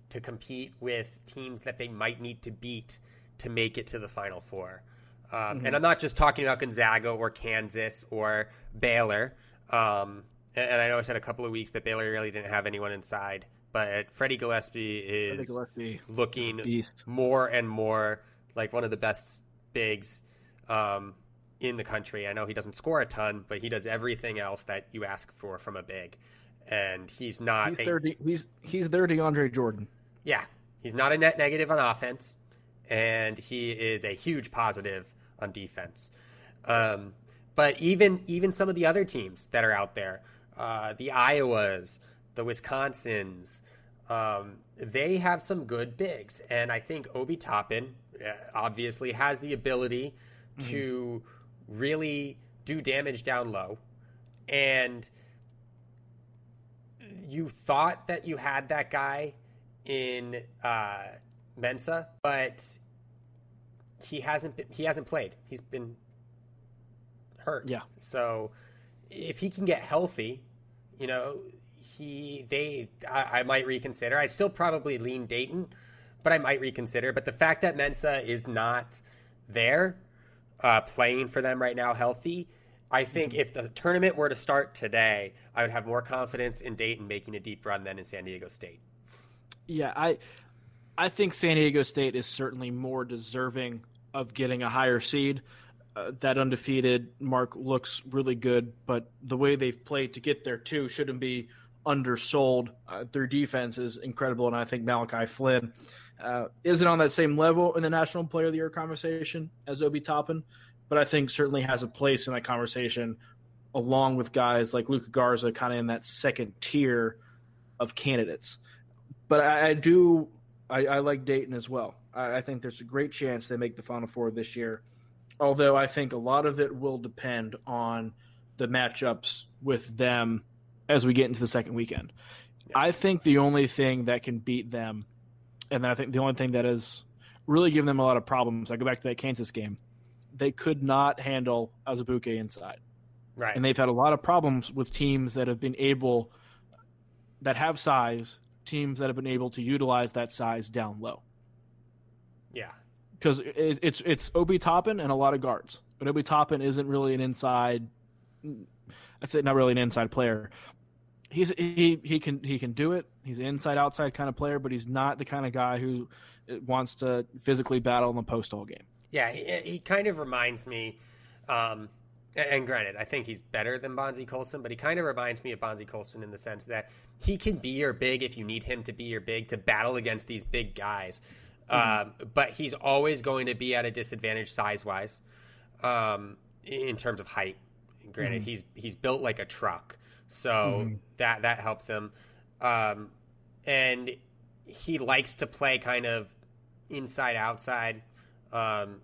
Speaker 2: to compete with teams that they might need to beat to make it to the Final Four. Um, mm-hmm. And I'm not just talking about Gonzaga or Kansas or Baylor. Um, and, and I know I said a couple of weeks that Baylor really didn't have anyone inside but Freddie Gillespie is Freddie Gillespie looking more and more like one of the best bigs um, in the country. I know he doesn't score a ton, but he does everything else that you ask for from a big, and he's not.
Speaker 1: He's, a, their, he's he's their DeAndre Jordan.
Speaker 2: Yeah, he's not a net negative on offense, and he is a huge positive on defense. Um, but even even some of the other teams that are out there, uh, the Iowas, the Wisconsins, um, they have some good bigs, and I think Obi Toppin uh, obviously has the ability mm-hmm. to really do damage down low, and you thought that you had that guy in uh, Mensah, but he hasn't been, he hasn't played. He's been hurt.
Speaker 1: Yeah.
Speaker 2: So if he can get healthy, you know, he they I, I might reconsider. I still probably lean Dayton, but I might reconsider. But the fact that Mensah is not there, uh, playing for them right now, healthy. I think if the tournament were to start today, I would have more confidence in Dayton making a deep run than in San Diego State.
Speaker 1: Yeah, I I think San Diego State is certainly more deserving of getting a higher seed. Uh, that undefeated mark looks really good, but the way they've played to get there too shouldn't be undersold. Uh, their defense is incredible, and I think Malachi Flynn uh, isn't on that same level in the National Player of the Year conversation as Obi Toppin, but I think certainly has a place in that conversation along with guys like Luka Garza, kind of in that second tier of candidates. But I, I do, I, I, like Dayton as well. I, I think there's a great chance they make the Final Four this year, although I think a lot of it will depend on the matchups with them as we get into the second weekend. I think the only thing that can beat them, and I think the only thing that has really given them a lot of problems, I go back to that Kansas game, they could not handle Azubuike inside.
Speaker 2: Right.
Speaker 1: And they've had a lot of problems with teams that have been able, that have size, teams that have been able to utilize that size down low.
Speaker 2: Yeah.
Speaker 1: Because it's it's Obi Toppin and a lot of guards. But Obi Toppin isn't really an inside. I say not really an inside player, he's he he can he can do it. He's an inside outside kind of player, but he's not the kind of guy who wants to physically battle in the post all game.
Speaker 2: Yeah, he, he kind of reminds me. Um, and granted, I think he's better than Bonzie Colson, but he kind of reminds me of Bonzie Colson in the sense that he can be your big if you need him to be your big to battle against these big guys. Um, but he's always going to be at a disadvantage size wise, um, in terms of height. Granted, mm-hmm. he's he's built like a truck, so mm-hmm. that that helps him. Um, and he likes to play kind of inside outside, um,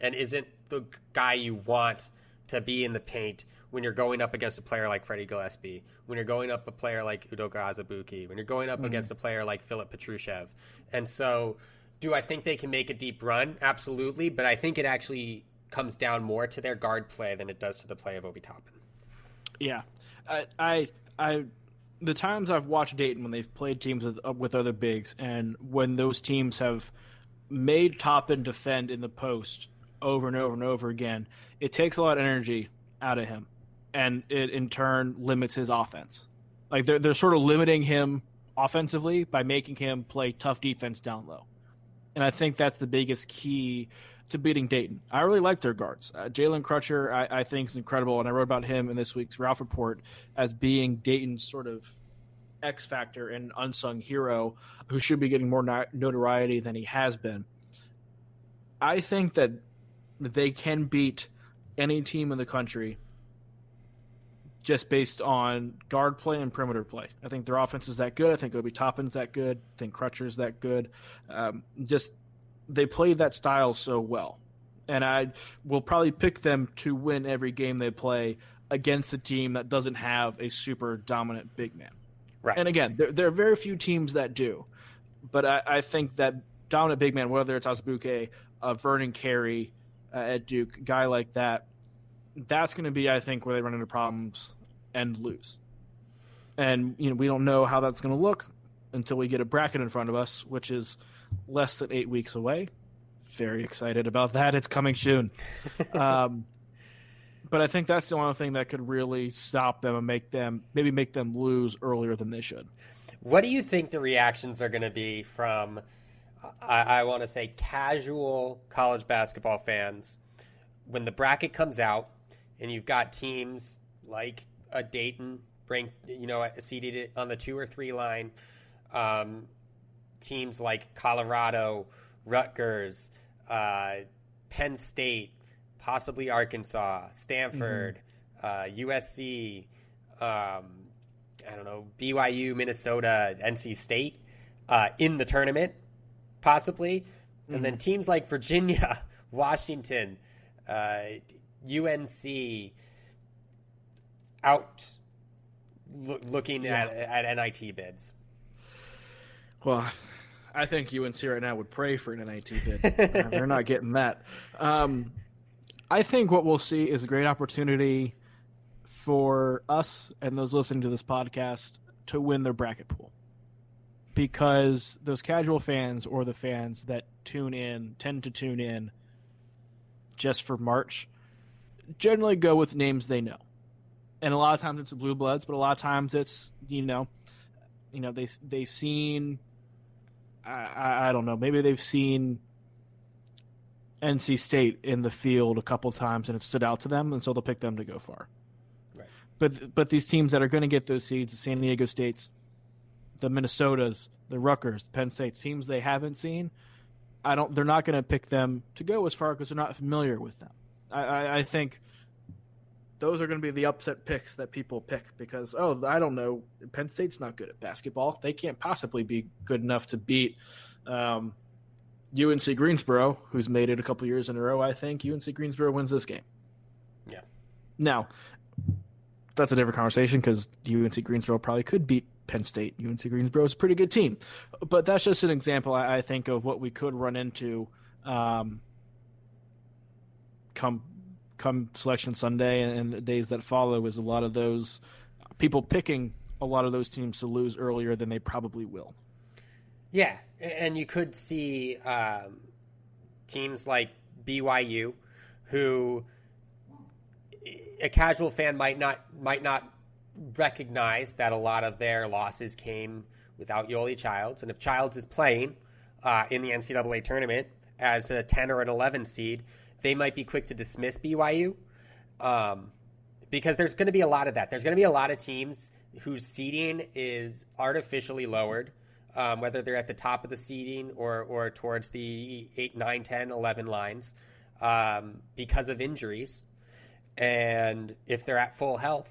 Speaker 2: and isn't the guy you want to be in the paint when you're going up against a player like Freddie Gillespie, when you're going up a player like Udoka Azubuike, when you're going up mm-hmm. against a player like Filip Petrusev, And so, do I think they can make a deep run? Absolutely, but I think it actually comes down more to their guard play than it does to the play of Obi Toppin.
Speaker 1: Yeah, I, I, I, the times I've watched Dayton when they've played teams with uh, with other bigs, and when those teams have made Toppin defend in the post over and over and over again, it takes a lot of energy out of him, and it in turn limits his offense. Like they're they're sort of limiting him offensively by making him play tough defense down low, and I think that's the biggest key to beating Dayton. I really like their guards. Uh, Jalen Crutcher, I, I, think, is incredible, and I wrote about him in this week's Ralph Report as being Dayton's sort of X factor and unsung hero who should be getting more notoriety than he has been. I think that they can beat any team in the country just based on guard play and perimeter play. I think their offense is that good. I think Obi Toppin's that good. I think Crutcher's that good. Um, just they play that style so well. And I will probably pick them to win every game they play against a team that doesn't have a super dominant big man.
Speaker 2: Right.
Speaker 1: And again, there, there are very few teams that do. But I, I think that dominant big man, whether it's Azubuike, uh, Vernon Carey uh, at Duke, guy like that, that's going to be, I think, where they run into problems and lose. And you know, we don't know how that's going to look until we get a bracket in front of us, which is – less than eight weeks away. Very excited about that. It's coming soon. um, but I think that's the only thing that could really stop them and make them maybe make them lose earlier than they should.
Speaker 2: What do you think the reactions are going to be from, I, I want to say, casual college basketball fans when the bracket comes out and you've got teams like a Dayton ranked, you know, seated on the two or three line, um, teams like Colorado, Rutgers, uh, Penn State, possibly Arkansas, Stanford, mm-hmm. uh, USC, um, I don't know, BYU, Minnesota, NC State uh, in the tournament, possibly. Mm-hmm. And then mm-hmm. teams like Virginia, Washington, UNC out looking yeah. at, at NIT bids.
Speaker 1: Well, I think UNC right now would pray for an NIT bid. uh, they're not getting that. Um, I think what we'll see is a great opportunity for us and those listening to this podcast to win their bracket pool. Because those casual fans or the fans that tune in tend to tune in just for March generally go with names they know. And a lot of times it's the blue bloods, but a lot of times it's, you know, you know, they they've seen I, I, I don't know, maybe they've seen NC State in the field a couple times and it stood out to them, and so they'll pick them to go far.
Speaker 2: Right.
Speaker 1: But but these teams that are going to get those seeds, the San Diego States, the Minnesotas, the Rutgers, Penn State teams they haven't seen, I don't. They're not going to pick them to go as far because they're not familiar with them. I, I, I think those are going to be the upset picks that people pick because oh I don't know Penn State's not good at basketball. They can't possibly be good enough to beat. Um, UNC Greensboro, who's made it a couple years in a row, I think UNC Greensboro wins this game.
Speaker 2: Yeah.
Speaker 1: Now, that's a different conversation because UNC Greensboro probably could beat Penn State. UNC Greensboro is a pretty good team, but that's just an example I, I think of what we could run into um, come come selection Sunday and, the days that follow. Is a lot of those people picking a lot of those teams to lose earlier than they probably will.
Speaker 2: Yeah, and you could see um, teams like BYU, who a casual fan might not might not recognize that a lot of their losses came without Yoeli Childs, and if Childs is playing uh, in the NCAA tournament as a ten or an eleven seed, they might be quick to dismiss BYU. Um, because there's going to be a lot of that. There's going to be a lot of teams whose seeding is artificially lowered um, whether they're at the top of the seeding or, or towards the 8, 9, 10, 11 lines um, because of injuries. And if they're at full health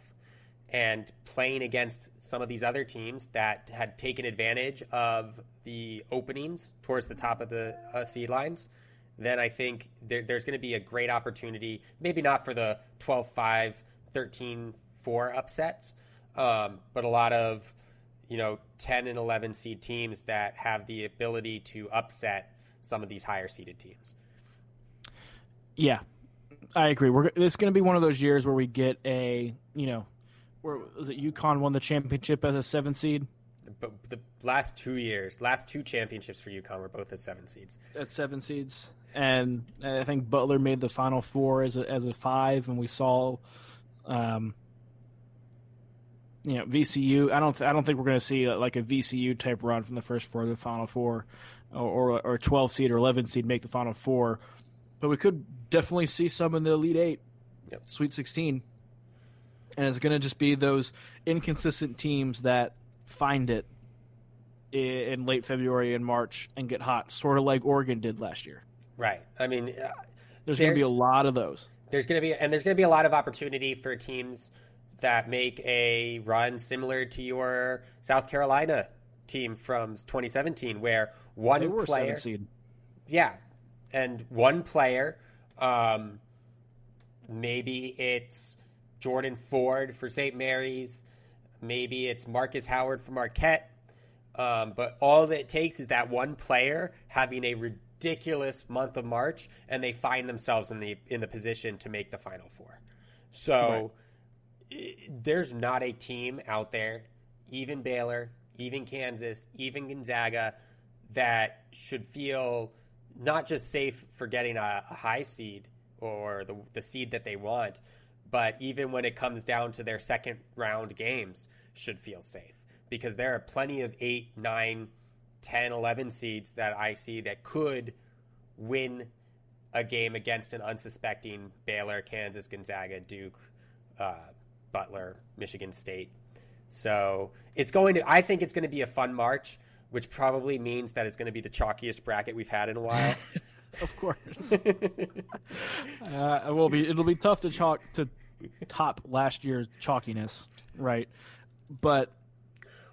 Speaker 2: and playing against some of these other teams that had taken advantage of the openings towards the top of the uh, seed lines, then I think there, there's going to be a great opportunity, maybe not for the 12 5, 13 4 upsets, um, but a lot of you know 10 and 11 seed teams that have the ability to upset some of these higher seeded teams.
Speaker 1: Yeah, I agree. We're it's going to be one of those years where we get a you know, where was it? UConn won the championship as a seven seed.
Speaker 2: But the last two years, last two championships for UConn were both as seven seeds.
Speaker 1: At seven seeds, and I think Butler made the Final Four as a as a five, and we saw. Um, you know VCU. I don't. Th- I don't think we're going to see a, like a VCU type run from the first four to the final four, or, or or twelve seed or eleven seed make the final four, but we could definitely see some in the elite eight,
Speaker 2: yep.
Speaker 1: Sweet Sixteen, and it's going to just be those inconsistent teams that find it in, late February and March and get hot, sort of like Oregon did last year.
Speaker 2: Right. I mean, uh,
Speaker 1: there's, there's going to be a lot of those.
Speaker 2: There's going to be, and there's going to be a lot of opportunity for teams that make a run similar to your South Carolina team from 2017, where one player, yeah, and one player, um, maybe it's Jordan Ford for St. Mary's, maybe it's Marcus Howard for Marquette, um, but all that it takes is that one player having a ridiculous month of March, and they find themselves in the in the position to make the Final Four. So. Right there's not a team out there, even Baylor, even Kansas, even Gonzaga, that should feel not just safe for getting a, a high seed or the, the seed that they want, but even when it comes down to their second round games, should feel safe because there are plenty of 8, 9, 10, 11 seeds that I see that could win a game against an unsuspecting Baylor, Kansas, Gonzaga, Duke, uh, Butler, Michigan State. So it's going to. I think it's going to be a fun March, which probably means that it's going to be the chalkiest bracket we've had in a while.
Speaker 1: of course. uh, it will be. It'll be tough to chalk to top last year's chalkiness, right? But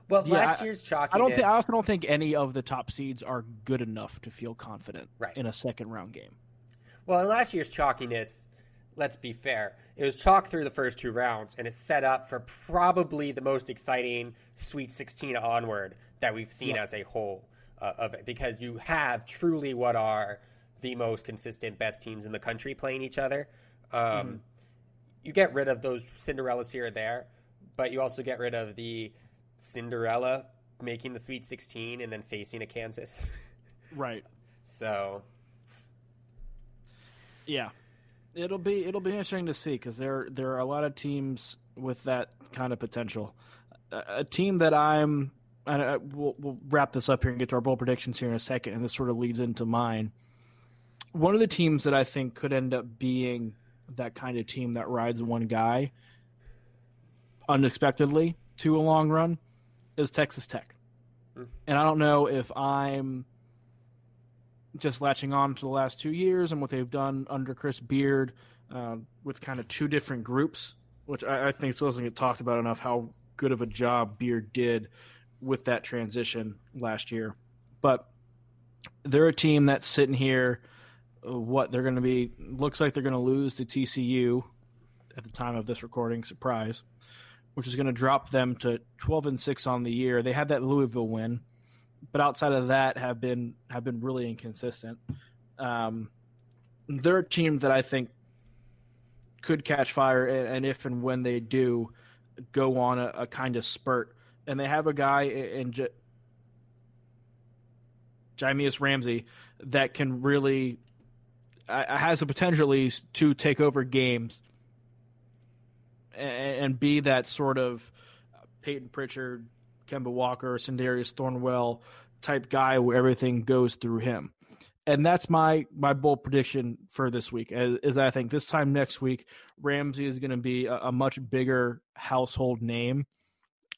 Speaker 2: well, yeah, last year's chalkiness.
Speaker 1: I don't. Th- I also don't think any of the top seeds are good enough to feel confident
Speaker 2: right.
Speaker 1: in a second round game.
Speaker 2: Well, in last year's chalkiness, let's be fair. It was chalk through the first two rounds, and it's set up for probably the most exciting Sweet 16 onward that we've seen as a whole. uh, of it because you have truly what are the most consistent best teams in the country playing each other. Um, mm-hmm. You get rid of those Cinderellas here and there, but you also get rid of the Cinderella making the Sweet 16 and then facing a Kansas.
Speaker 1: Right.
Speaker 2: so.
Speaker 1: Yeah, it'll be it'll be interesting to see because there there are a lot of teams with that kind of potential. A, a team that I'm and I, we'll, we'll wrap this up here and get to our bowl predictions here in a second, and this sort of leads into mine. One of the teams that I think could end up being that kind of team that rides one guy unexpectedly to a long run is Texas Tech. Mm. And I don't know if I'm just latching on to the last two years and what they've done under Chris Beard uh, with kind of two different groups, which I, I think still doesn't get talked about enough how good of a job Beard did with that transition last year. But they're a team that's sitting here. What they're going to be looks like they're going to lose to TCU at the time of this recording. Surprise, which is going to drop them to 12 and six on the year. They had that Louisville win, but outside of that, have been have been really inconsistent. Um, they're a team that I think could catch fire, and, and if and when they do, go on a, a kind of spurt and they have a guy in J- Jahmi'us Ramsey that can really Uh, has the potential at least to take over games and, and be that sort of uh, Payton Pritchard, Kemba Walker, Sindarius Thornwell type guy where everything goes through him. And that's my my bold prediction for this week. Is, is I think this time next week, Ramsey is going to be a, a much bigger household name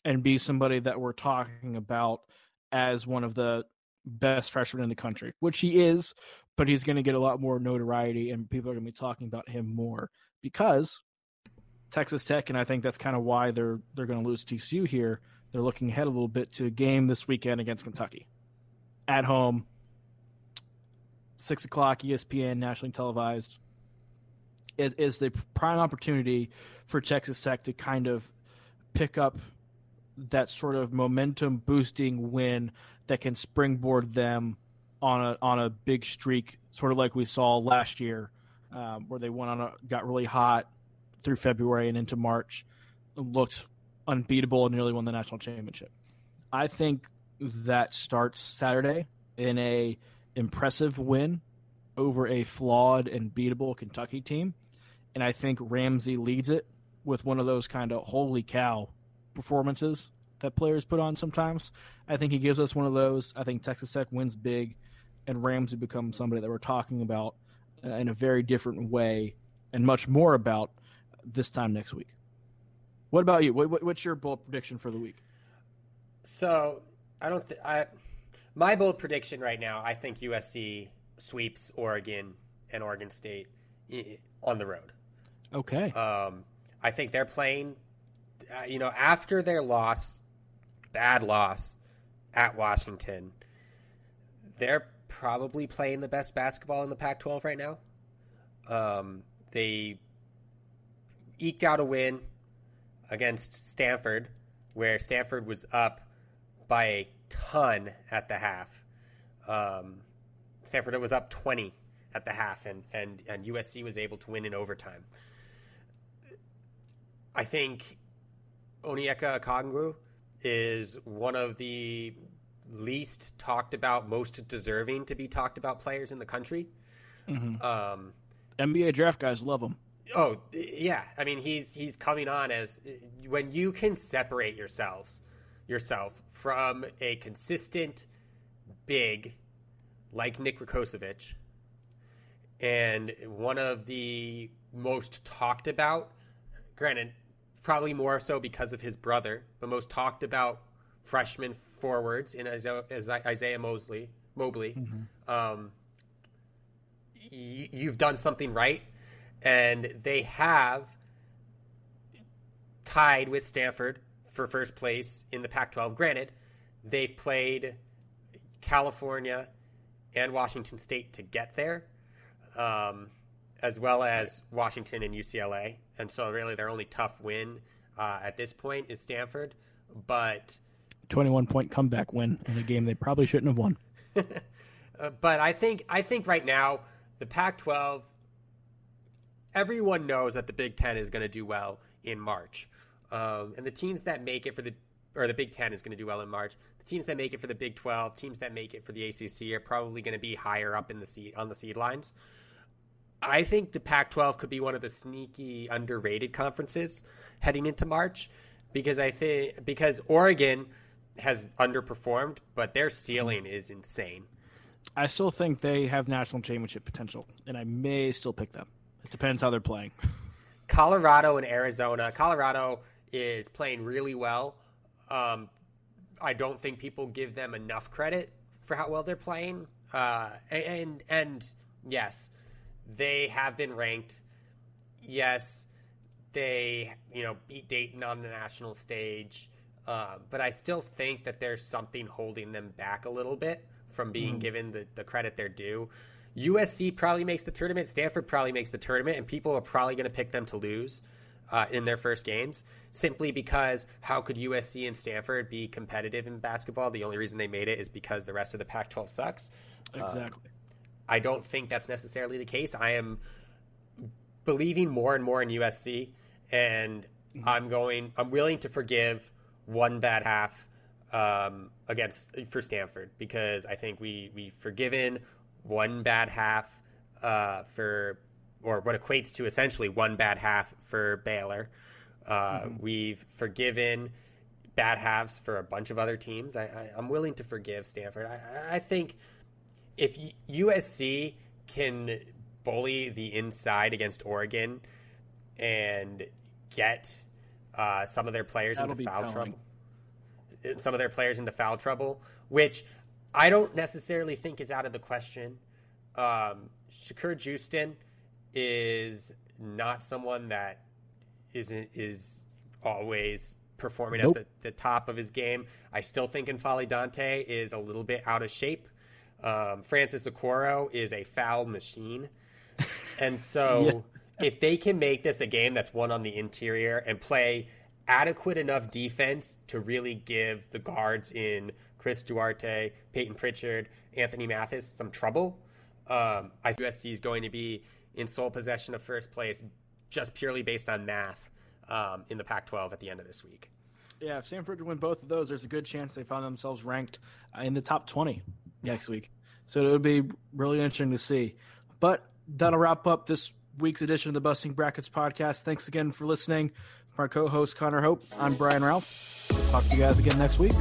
Speaker 1: and be somebody that we're talking about as one of the best freshmen in the country, which he is, but he's going to get a lot more notoriety and people are going to be talking about him more because Texas Tech, and I think that's kind of why they're they're going to lose TCU here. They're looking ahead a little bit to a game this weekend against Kentucky at home, six o'clock, ESPN, nationally televised. It is the prime opportunity for Texas Tech to kind of pick up that sort of momentum boosting win that can springboard them on a on a big streak, sort of like we saw last year, um, where they went on a got really hot through February and into March, looked unbeatable and nearly won the national championship. I think that starts Saturday in a impressive win over a flawed and beatable Kentucky team, and I think Ramsey leads it with one of those kind of holy cow performances that players put on sometimes. I think he gives us one of those. I think Texas Tech wins big, and Ramsey becomes somebody that we're talking about uh, in a very different way and much more about this time next week. What about you? What, what's your bold prediction for the week?
Speaker 2: So I don't. Th- I my bold prediction right now. I think USC sweeps Oregon and Oregon State on the road.
Speaker 1: Okay.
Speaker 2: Um, I think they're playing uh, you know, after their loss, bad loss at Washington, they're probably playing the best basketball in the Pac 12 right now. Um, they eked out a win against Stanford, where Stanford was up by a ton at the half. Um, Stanford was up 20 at the half, and, and, and USC was able to win in overtime. I think Onyeka Okongwu is one of the least talked about, most deserving to be talked about players in the country.
Speaker 1: Mm-hmm. Um, NBA draft guys love him.
Speaker 2: Oh yeah, I mean he's he's coming on as when you can separate yourselves yourself from a consistent big like Nick Rakocevic and one of the most talked about. Granted, probably more so because of his brother, but most talked about freshman forwards in Isaiah, Isaiah Mosley, Mobley. Mm-hmm. Um, y- you've done something right, and they have tied with Stanford for first place in the Pac-12. Granted, they've played California and Washington State to get there. Um, as well as Washington and UCLA. And so, really, their only tough win uh, at this point is Stanford. But
Speaker 1: 21 point comeback win in a game they probably shouldn't have won.
Speaker 2: uh, but I think I think right now the Pac-12, everyone knows that the Big Ten is going to do well in March, um, and the teams that make it for the or the Big Ten is going to do well in March. The teams that make it for the Big 12, teams that make it for the ACC are probably going to be higher up in the seed on the seed lines. I think the Pac 12 could be one of the sneaky underrated conferences heading into March because I think because Oregon has underperformed, but their ceiling is insane.
Speaker 1: I still think they have national championship potential, and I may still pick them. It depends how they're playing.
Speaker 2: Colorado and Arizona. Colorado is playing really well. Um, I don't think people give them enough credit for how well they're playing. Uh, and and yes, they have been ranked. Yes, they you know beat Dayton on the national stage, uh, but I still think that there's something holding them back a little bit from being mm. given the, the credit they're due. USC probably makes the tournament. Stanford probably makes the tournament, and people are probably going to pick them to lose uh, in their first games simply because how could USC and Stanford be competitive in basketball? The only reason they made it is because the rest of the Pac 12 sucks.
Speaker 1: Exactly. Uh,
Speaker 2: I don't think that's necessarily the case. I am believing more and more in USC, and mm-hmm. I'm going. I'm willing to forgive one bad half um, against for Stanford because I think we we've forgiven one bad half uh, for or what equates to essentially one bad half for Baylor. Uh, mm-hmm. We've forgiven bad halves for a bunch of other teams. I, am willing to forgive Stanford. I, I, think if USC can bully the inside against Oregon and get uh, some of their players That'll into foul trouble, some of their players into foul trouble, which I don't necessarily think is out of the question. Um, Shakur Juiston is not someone that isn't is always performing nope. at the, the, top of his game. I still think N'Faly Dante is a little bit out of shape. Um, Francis Okoro is a foul machine. And so. If they can make this a game that's one on the interior and play adequate enough defense to really give the guards in Chris Duarte, Payton Pritchard, Anthony Mathis some trouble, um, I think USC is going to be in sole possession of first place just purely based on math um, in the Pac 12 at the end of this week.
Speaker 1: Yeah, if Stanford to win both of those, there's a good chance they find themselves ranked uh, in the top 20 next week. So it would be really interesting to see. But that'll wrap up this week's edition of the Busting Brackets podcast. Thanks again for listening. From our co host, Connor Hope, I'm Brian Ralph. talk to you guys again next week.